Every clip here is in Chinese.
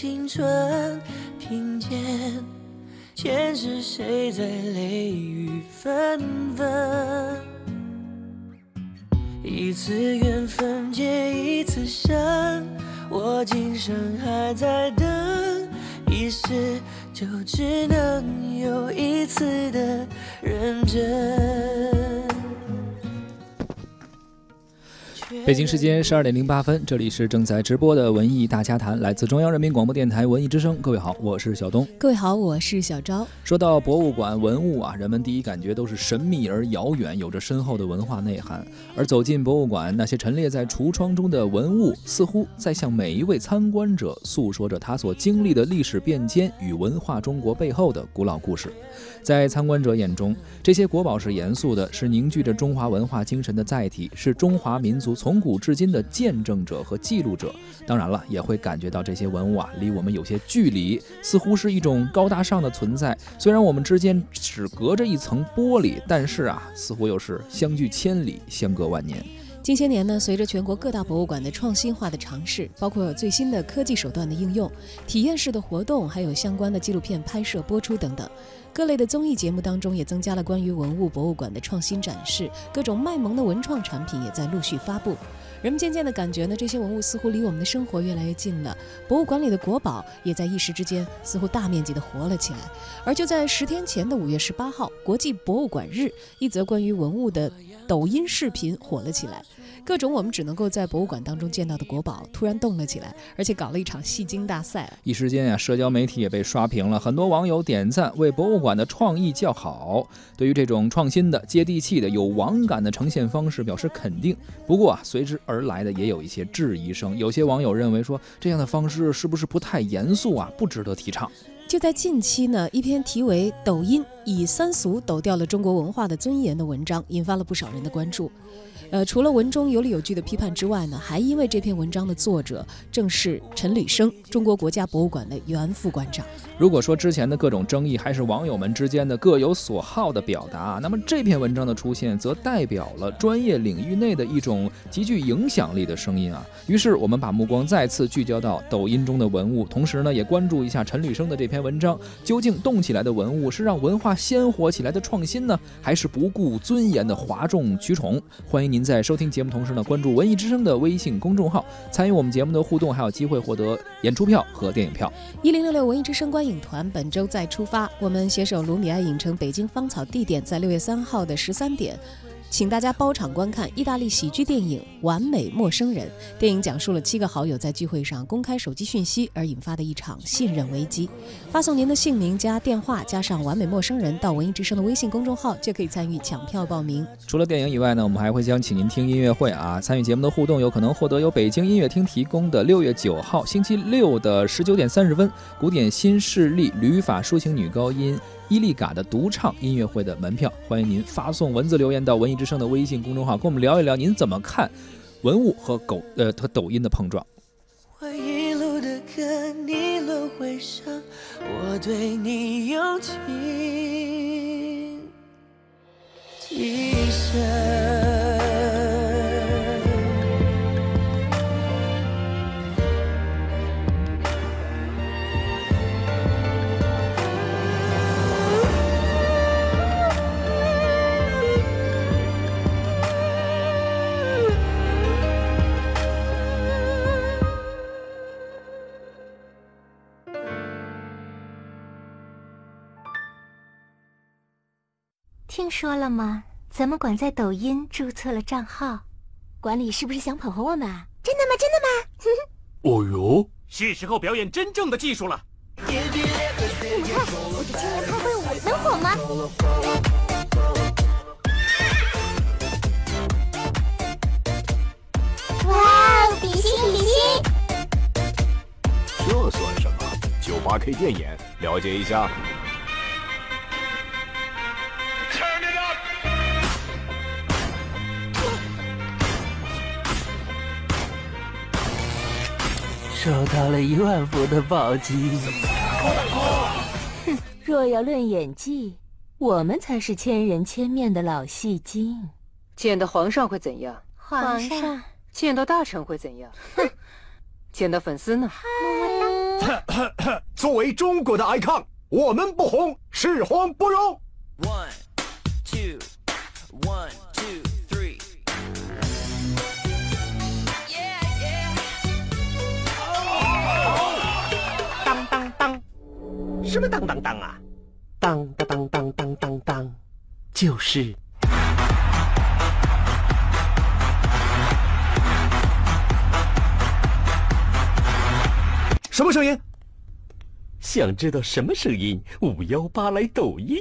青春，听见前世谁在泪雨纷纷。一次缘分结一次生，我今生还在等，一世就只能有一次的认真。北京时间十二点零八分，这里是正在直播的文艺大家谈，来自中央人民广播电台文艺之声。各位好，我是小东。各位好，我是小昭。说到博物馆文物啊，人们第一感觉都是神秘而遥远，有着深厚的文化内涵。而走进博物馆，那些陈列在橱窗中的文物，似乎在向每一位参观者诉说着他所经历的历史变迁与文化中国背后的古老故事。在参观者眼中，这些国宝是严肃的，是凝聚着中华文化精神的载体，是中华民族从从古至今的见证者和记录者。当然了，也会感觉到这些文物啊，离我们有些距离，似乎是一种高大上的存在。虽然我们之间只隔着一层玻璃，但是啊，似乎又是相距千里，相隔万年。近些年呢，随着全国各大博物馆的创新化的尝试，包括最新的科技手段的应用、体验式的活动，还有相关的纪录片拍摄、播出等等。各类的综艺节目当中，也增加了关于文物博物馆的创新展示，各种卖萌的文创产品也在陆续发布。人们渐渐的感觉呢，这些文物似乎离我们的生活越来越近了。博物馆里的国宝也在一时之间似乎大面积的活了起来。而就在十天前的五月十八号，国际博物馆日，一则关于文物的抖音视频火了起来。各种我们只能够在博物馆当中见到的国宝突然动了起来，而且搞了一场戏精大赛。一时间啊，社交媒体也被刷屏了，很多网友点赞，为博物馆的创意叫好。对于这种创新的、接地气的、有网感的呈现方式表示肯定。不过啊，随之而来的也有一些质疑声。有些网友认为说，这样的方式是不是不太严肃啊？不值得提倡。就在近期呢，一篇题为“抖音以三俗抖掉了中国文化的尊严”的文章，引发了不少人的关注。呃，除了文中有理有据的批判之外呢，还因为这篇文章的作者正是陈履生，中国国家博物馆的原副馆长。如果说之前的各种争议还是网友们之间的各有所好的表达，那么这篇文章的出现则代表了专业领域内的一种极具影响力的声音啊。于是我们把目光再次聚焦到抖音中的文物，同时呢，也关注一下陈履生的这篇文章，究竟动起来的文物是让文化鲜活起来的创新呢，还是不顾尊严的哗众取宠？欢迎您在收听节目同时呢，关注文艺之声的微信公众号，参与我们节目的互动，还有机会获得演出票和电影票。一零六六文艺之声观影团本周再出发，我们携手卢米埃影城北京芳草地点，在六月三号的十三点。请大家包场观看意大利喜剧电影《完美陌生人》。电影讲述了七个好友在聚会上公开手机讯息而引发的一场信任危机。发送您的姓名加电话加上“完美陌生人”到文艺之声的微信公众号，就可以参与抢票报名。除了电影以外呢，我们还会将请您听音乐会啊。参与节目的互动有可能获得由北京音乐厅提供的六月九号星期六的十九点三十分古典新势力旅法抒情女高音。伊利嘎的独唱音乐会的门票，欢迎您发送文字留言到文艺之声的微信公众号，跟我们聊一聊您怎么看文物和狗呃和抖音的碰撞。我一路的跟你轮回声，我对你用情极深。说了吗？咱们馆在抖音注册了账号，管理是不是想捧红我们啊？真的吗？真的吗？哦呦，是时候表演真正的技术了。你们看，我的青年派会舞能火吗？哇，比心比心！这算什么？九八 K 电眼，了解一下。收到了一万伏的暴击。哼，若要论演技，我们才是千人千面的老戏精。见到皇上会怎样？皇上，见到大臣会怎样？哼，见到粉丝呢？么么 作为中国的 icon，我们不红，是红不容。One, two, one, 什么当当当啊？当当当当当当当，就是。什么声音？想知道什么声音？五幺八来抖音。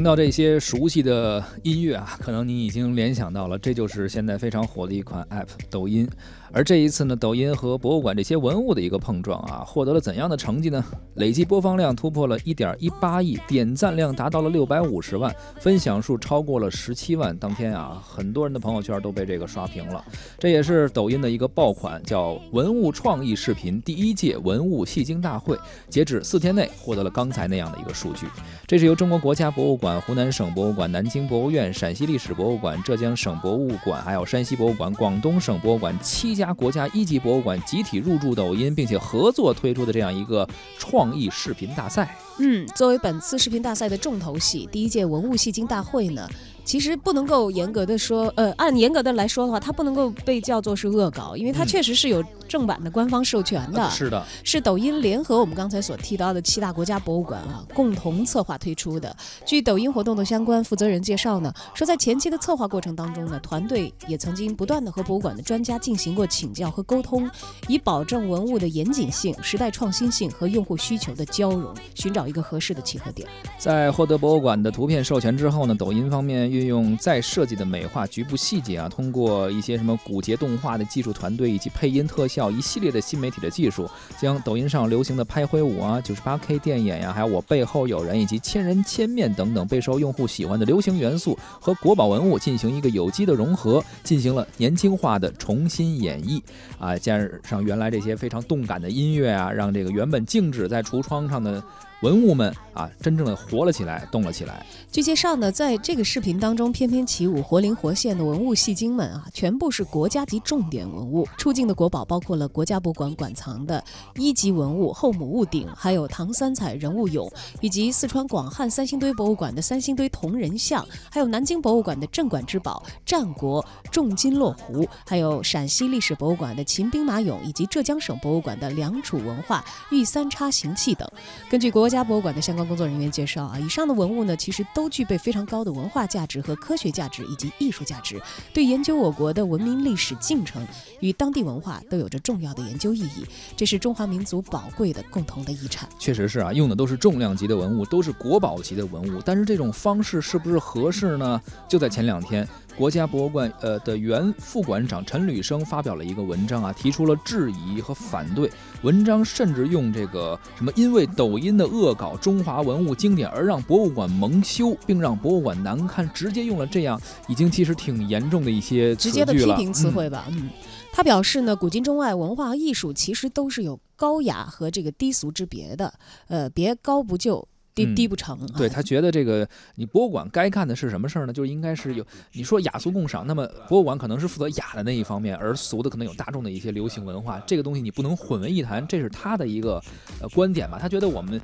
听到这些熟悉的音乐啊，可能你已经联想到了，这就是现在非常火的一款 App 抖音。而这一次呢，抖音和博物馆这些文物的一个碰撞啊，获得了怎样的成绩呢？累计播放量突破了1.18亿，点赞量达到了650万，分享数超过了17万。当天啊，很多人的朋友圈都被这个刷屏了。这也是抖音的一个爆款，叫“文物创意视频第一届文物戏精大会”，截止四天内获得了刚才那样的一个数据。这是由中国国家博物馆、湖南省博物馆、南京博物院、陕西历史博物馆、浙江省博物馆，还有山西博物馆、广东省博物馆七家国家一级博物馆集体入驻抖音，并且合作推出的这样一个创意视频大赛。嗯，作为本次视频大赛的重头戏，第一届文物戏精大会呢，其实不能够严格的说，呃，按严格的来说的话，它不能够被叫做是恶搞，因为它嗯确实是有正版的官方授权的。是的，是抖音联合我们刚才所提到的七大国家博物馆啊，共同策划推出的。据抖音活动的相关负责人介绍呢，说在前期的策划过程当中呢，团队也曾经不断的和博物馆的专家进行过请教和沟通，以保证文物的严谨性、时代创新性和用户需求的交融，寻找一个合适的契合点。在获得博物馆的图片授权之后呢，抖音方面运用再设计的美化局部细节啊，通过一些什么骨节动画的技术团队以及配音特效一系列的新媒体的技术，将抖音上流行的拍灰舞啊、九十八 K 电影呀、还有我背后有人以及千人千面等等备受用户喜欢的流行元素和国宝文物进行一个有机的融合，进行了年轻化的重新演绎啊，加上原来这些非常动感的音乐啊，让这个原本静止在橱窗上的。文物们啊，真正的活了起来，动了起来。据介绍呢，在这个视频当中翩翩起舞、活灵活现的文物戏精们啊，全部是国家级重点文物。出境的国宝包括了国家博物馆馆藏的一级文物后母戊鼎，还有唐三彩人物俑，以及四川广汉三星堆博物馆的三星堆铜人像，还有南京博物馆的镇馆之宝战国重金落壶，还有陕西历史博物馆的秦兵马俑，以及浙江省博物馆的良渚文化玉三叉形器等。根据国国家博物馆的相关工作人员介绍啊，以上的文物呢，其实都具备非常高的文化价值和科学价值以及艺术价值，对研究我国的文明历史进程与当地文化都有着重要的研究意义。这是中华民族宝贵的共同的遗产。确实是啊，用的都是重量级的文物，都是国宝级的文物。但是这种方式是不是合适呢？就在前两天，国家博物馆呃的原副馆长陈履生发表了一个文章啊，提出了质疑和反对。文章甚至用这个什么因为抖音的恶搞中华文物经典而让博物馆蒙羞，并让博物馆难堪，直接用了这样已经其实挺严重的一些直接的批评词嗯汇吧，嗯。他表示呢，古今中外文化和艺术其实都是有高雅和这个低俗之别的，呃，别高不就，低嗯低不成。啊对他觉得这个你博物馆该干的是什么事儿呢？就应该是有你说雅俗共赏，那么博物馆可能是负责雅的那一方面，而俗的可能有大众的一些流行文化，这个东西你不能混为一谈，这是他的一个呃观点吧。他觉得我们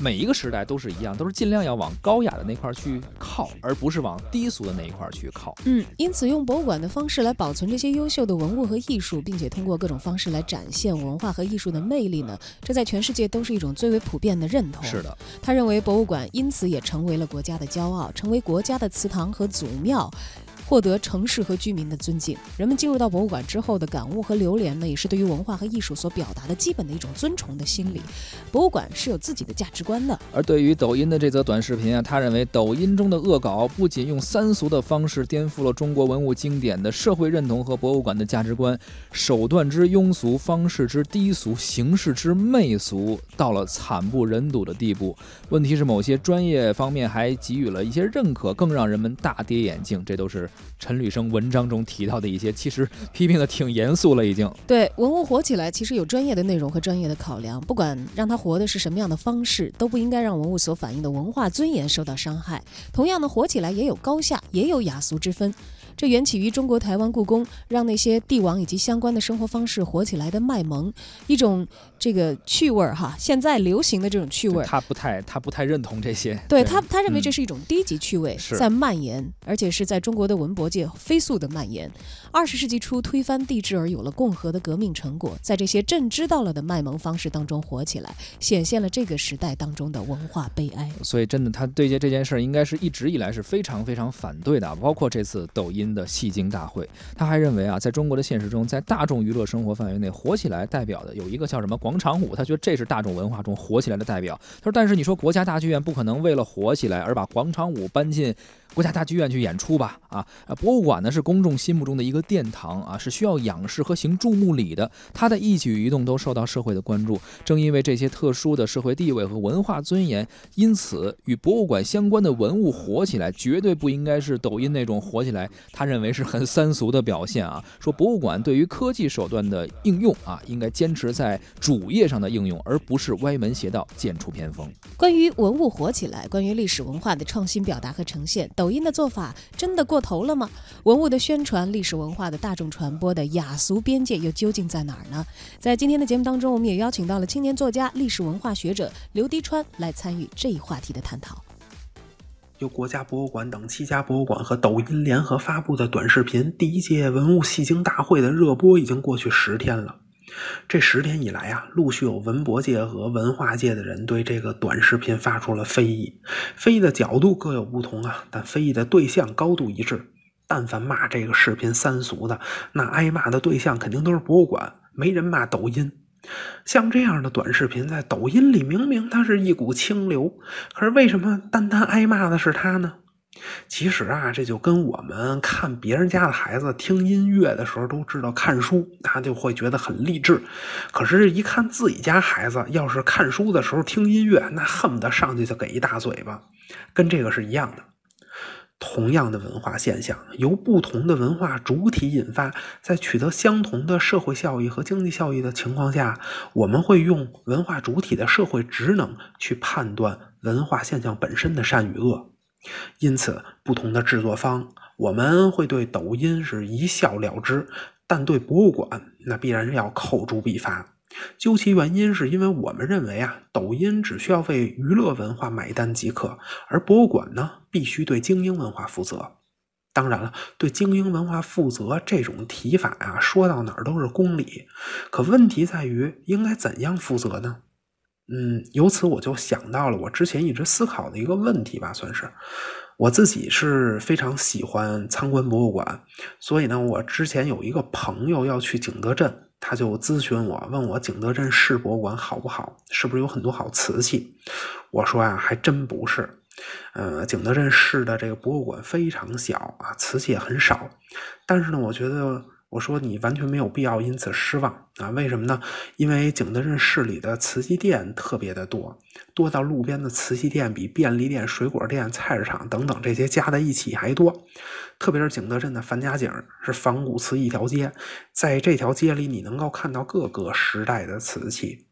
每一个时代都是一样，都是尽量要往高雅的那块儿去靠，而不是往低俗的那一块儿去靠。嗯，因此用博物馆的方式来保存这些优秀的文物和艺术，并且通过各种方式来展现文化和艺术的魅力呢，这在全世界都是一种最为普遍的认同。是的，他认为博物馆因此也成为了国家的骄傲，成为国家的祠堂和祖庙。获得城市和居民的尊敬，人们进入到博物馆之后的感悟和流连呢，也是对于文化和艺术所表达的基本的一种尊崇的心理。博物馆是有自己的价值观的，而对于抖音的这则短视频啊，他认为抖音中的恶搞不仅用三俗的方式颠覆了中国文物经典的社会认同和博物馆的价值观，手段之庸俗，方式之低俗，形式之媚俗，到了惨不忍睹的地步。问题是，某些专业方面还给予了一些认可，更让人们大跌眼镜。这都是陈履生文章中提到的一些，其实批评的挺严肃了，已经。对文物火起来，其实有专业的内容和专业的考量，不管让它活的是什么样的方式，都不应该让文物所反映的文化尊严受到伤害。同样的，火起来也有高下，也有雅俗之分。这缘起于中国台湾故宫让那些帝王以及相关的生活方式火起来的卖萌，一种这个趣味儿哈，现在流行的这种趣味儿。他不太他不太认同这些。对他，他认为嗯这是一种低级趣味是在蔓延，而且是在中国的文博界飞速的蔓延。二十世纪初推翻帝制而有了共和的革命成果，在这些朕知道了的卖萌方式当中火起来，显现了这个时代当中的文化悲哀。所以真的，他对接这件事儿应该是一直以来是非常非常反对的啊，包括这次抖音的戏精大会。他还认为啊，在中国的现实中，在大众娱乐生活范围内火起来代表的有一个叫什么广场舞，他觉得这是大众文化中火起来的代表。他说，但是你说国家大剧院不可能为了火起来而把广场舞搬进国家大剧院去演出吧？啊，呃博物馆呢是公众心目中的一个殿堂啊，是需要仰视和行注目礼的。他的一举一动都受到社会的关注，正因为这些特殊的社会地位和文化尊严，因此与博物馆相关的文物火起来，绝对不应该是抖音那种火起来。他认为是很三俗的表现啊。说博物馆对于科技手段的应用啊，应该坚持在主业上的应用，而不是歪门邪道、剑出偏锋。关于文物火起来，关于历史文化的创新表达和呈现，抖音的做法真的过头了吗？文物的宣传、历史文化的大众传播的雅俗边界又究竟在哪儿呢？在今天的节目当中，我们也邀请到了青年作家、历史文化学者刘迪川来参与这一话题的探讨。由国家博物馆等七家博物馆和抖音联合发布的短视频第一届文物戏精大会的热播已经过去十天了。这十天以来啊，陆续有文博界和文化界的人对这个短视频发出了非议，非议的角度各有不同啊，但非议的对象高度一致。但凡骂这个视频三俗的，那挨骂的对象肯定都是博物馆，没人骂抖音。像这样的短视频，在抖音里明明它是一股清流，可是为什么单单挨骂的是他呢？其实啊，这就跟我们看别人家的孩子听音乐的时候都知道看书，他就会觉得很励志。可是，一看自己家孩子要是看书的时候听音乐，那恨不得上去就给一大嘴巴，跟这个是一样的。同样的文化现象，由不同的文化主体引发，在取得相同的社会效益和经济效益的情况下，我们会用文化主体的社会职能去判断文化现象本身的善与恶。因此，不同的制作方，我们会对抖音是一笑了之，但对博物馆那必然是要口诛笔伐。究其原因，是因为我们认为啊，抖音只需要为娱乐文化买单即可，而博物馆呢，必须对精英文化负责。当然了，对精英文化负责这种提法啊，说到哪儿都是公理。可问题在于，应该怎样负责呢？嗯，由此我就想到了我之前一直思考的一个问题吧，算是我自己是非常喜欢参观博物馆，所以呢，我之前有一个朋友要去景德镇。他就咨询我，问我景德镇市博物馆好不好，是不是有很多好瓷器？我说呀、还真不是。呃，景德镇市的这个博物馆非常小啊，瓷器也很少。但是呢，我觉得我说你完全没有必要因此失望啊。为什么呢？因为景德镇市里的瓷器店特别的多，多到路边的瓷器店比便利店、水果店、菜市场等等这些加在一起还多。特别是景德镇的樊家井是仿古瓷一条街，在这条街里你能够看到各个时代的瓷器。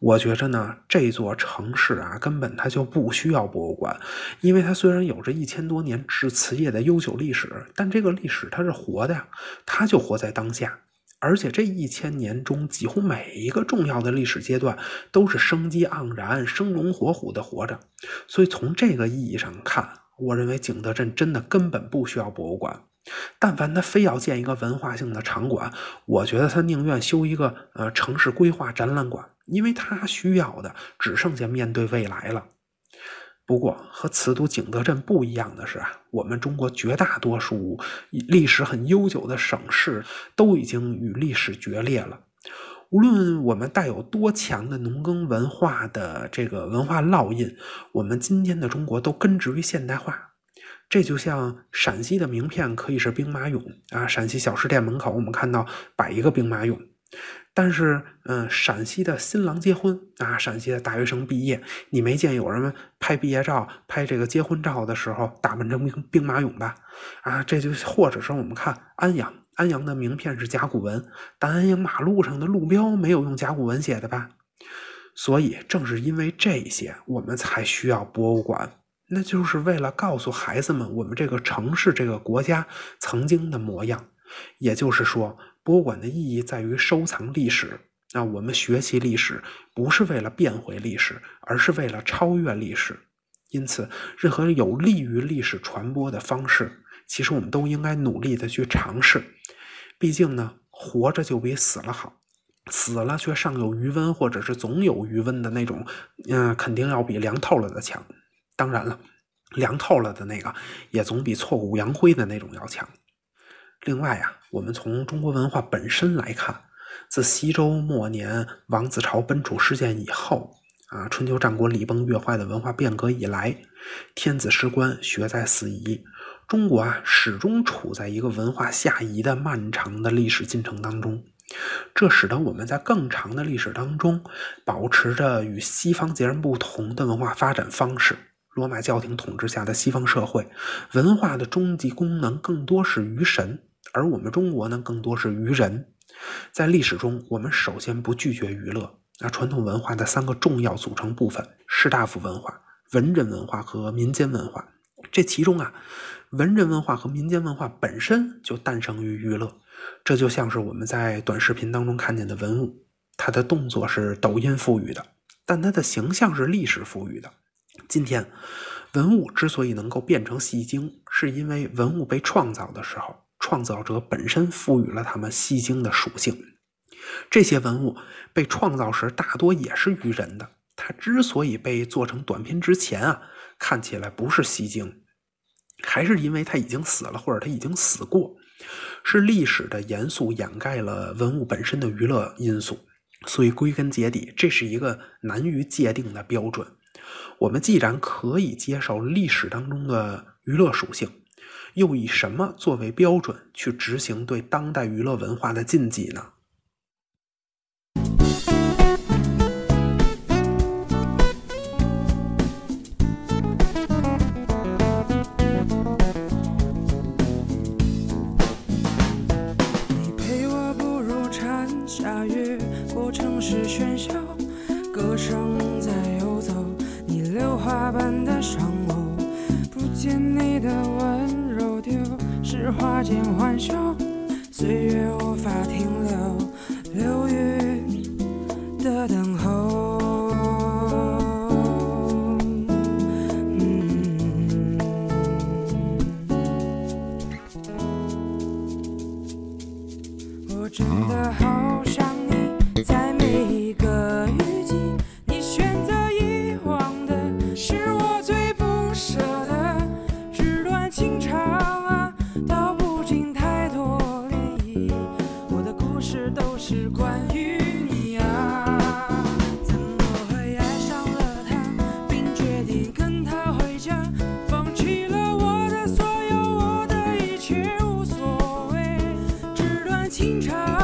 我觉着呢，这座城市啊，根本它就不需要博物馆，因为它虽然有着一千多年制瓷业的悠久历史，但这个历史它是活的呀，它就活在当下。而且这一千年中，几乎每一个重要的历史阶段都是生机盎然、生龙活虎的活着。所以从这个意义上看，我认为景德镇真的根本不需要博物馆。但凡他非要建一个文化性的场馆，我觉得他宁愿修一个呃城市规划展览馆，因为他需要的只剩下面对未来了。不过和瓷都景德镇不一样的是啊，我们中国绝大多数历史很悠久的省市都已经与历史决裂了。无论我们带有多强的农耕文化的这个文化烙印，我们今天的中国都根植于现代化。这就像陕西的名片可以是兵马俑啊，陕西小吃店门口我们看到摆一个兵马俑，但是嗯，陕西的新郎结婚啊，陕西的大学生毕业，你没见有人拍毕业照、拍这个结婚照的时候打扮成兵兵马俑吧？啊，这就或者是我们看安阳，安阳的名片是甲骨文，但安阳马路上的路标没有用甲骨文写的吧？所以正是因为这些，我们才需要博物馆。那就是为了告诉孩子们我们这个城市、这个国家曾经的模样。也就是说，博物馆的意义在于收藏历史。那我们学习历史，不是为了变回历史，而是为了超越历史。因此，任何有利于历史传播的方式，其实我们都应该努力的去尝试。毕竟呢，活着就比死了好，死了却尚有余温，或者是总有余温的那种，嗯，肯定要比凉透了的强。当然了，凉透了的那个，也总比挫骨扬灰的那种要强。另外啊，我们从中国文化本身来看，自西周末年王子朝奔楚事件以后。啊，春秋战国礼崩乐坏的文化变革以来，天子失官，学在四夷，中国啊始终处在一个文化下移的漫长的历史进程当中。这使得我们在更长的历史当中，保持着与西方截然不同的文化发展方式。罗马教廷统治下的西方社会，文化的终极功能更多是于神，而我们中国呢，更多是于人。在历史中，我们首先不拒绝娱乐。那传统文化的三个重要组成部分：士大夫文化、文人文化和民间文化。这其中啊，文人文化和民间文化本身就诞生于娱乐。这就像是我们在短视频当中看见的文物，它的动作是抖音赋予的，但它的形象是历史赋予的。今天，文物之所以能够变成戏精，是因为文物被创造的时候，创造者本身赋予了它们戏精的属性。这些文物被创造时大多也是愚人的。它之所以被做成短片之前啊，看起来不是戏精，还是因为他已经死了，或者他已经死过，是历史的严肃掩盖了文物本身的娱乐因素。所以归根结底，这是一个难于界定的标准。我们既然可以接受历史当中的娱乐属性，又以什么作为标准去执行对当代娱乐文化的禁忌呢？岁月清茶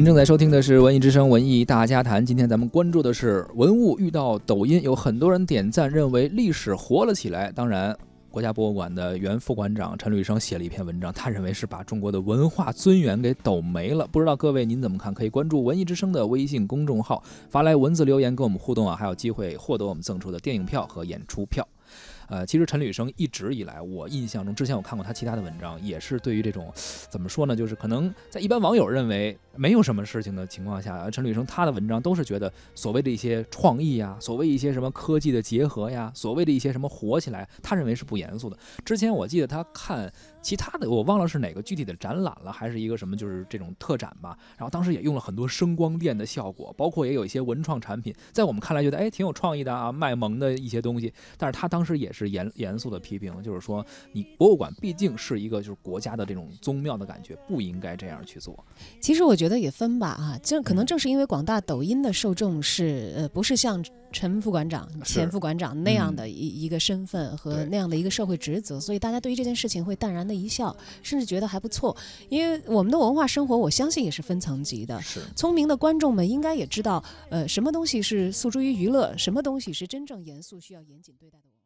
您正在收听的是《文艺之声·文艺大家谈》。今天咱们关注的是文物遇到抖音，有很多人点赞，认为历史活了起来。当然，国家博物馆的原副馆长陈履生写了一篇文章，他认为是把中国的文化尊严给抖没了。不知道各位您怎么看？可以关注《文艺之声》的微信公众号，发来文字留言跟我们互动啊，还有机会获得我们赠出的电影票和演出票。呃，其实陈履生一直以来，我印象中之前我看过他其他的文章，也是对于这种怎么说呢，就是可能在一般网友认为没有什么事情的情况下，陈履生他的文章都是觉得所谓的一些创意呀，所谓一些什么科技的结合呀，所谓的一些什么火起来，他认为是不严肃的。之前我记得他看其他的，我忘了是哪个具体的展览了，还是一个什么就是这种特展吧。然后当时也用了很多声光电的效果，包括也有一些文创产品，在我们看来觉得哎挺有创意的啊，卖萌的一些东西。但是他当时也是严严肃的批评，就是说你博物馆毕竟是一个就是国家的这种宗庙的感觉，不应该这样去做。其实我觉得也分吧啊，就可能正是因为广大抖音的受众是呃不是像陈副馆长、前副馆长那样的一一个身份和那样的一个社会职责，所以大家对于这件事情会淡然的一笑，甚至觉得还不错。因为我们的文化生活，我相信也是分层级的。是聪明的观众们应该也知道，呃，什么东西是诉诸于娱乐，什么东西是真正严肃需要严谨对待的。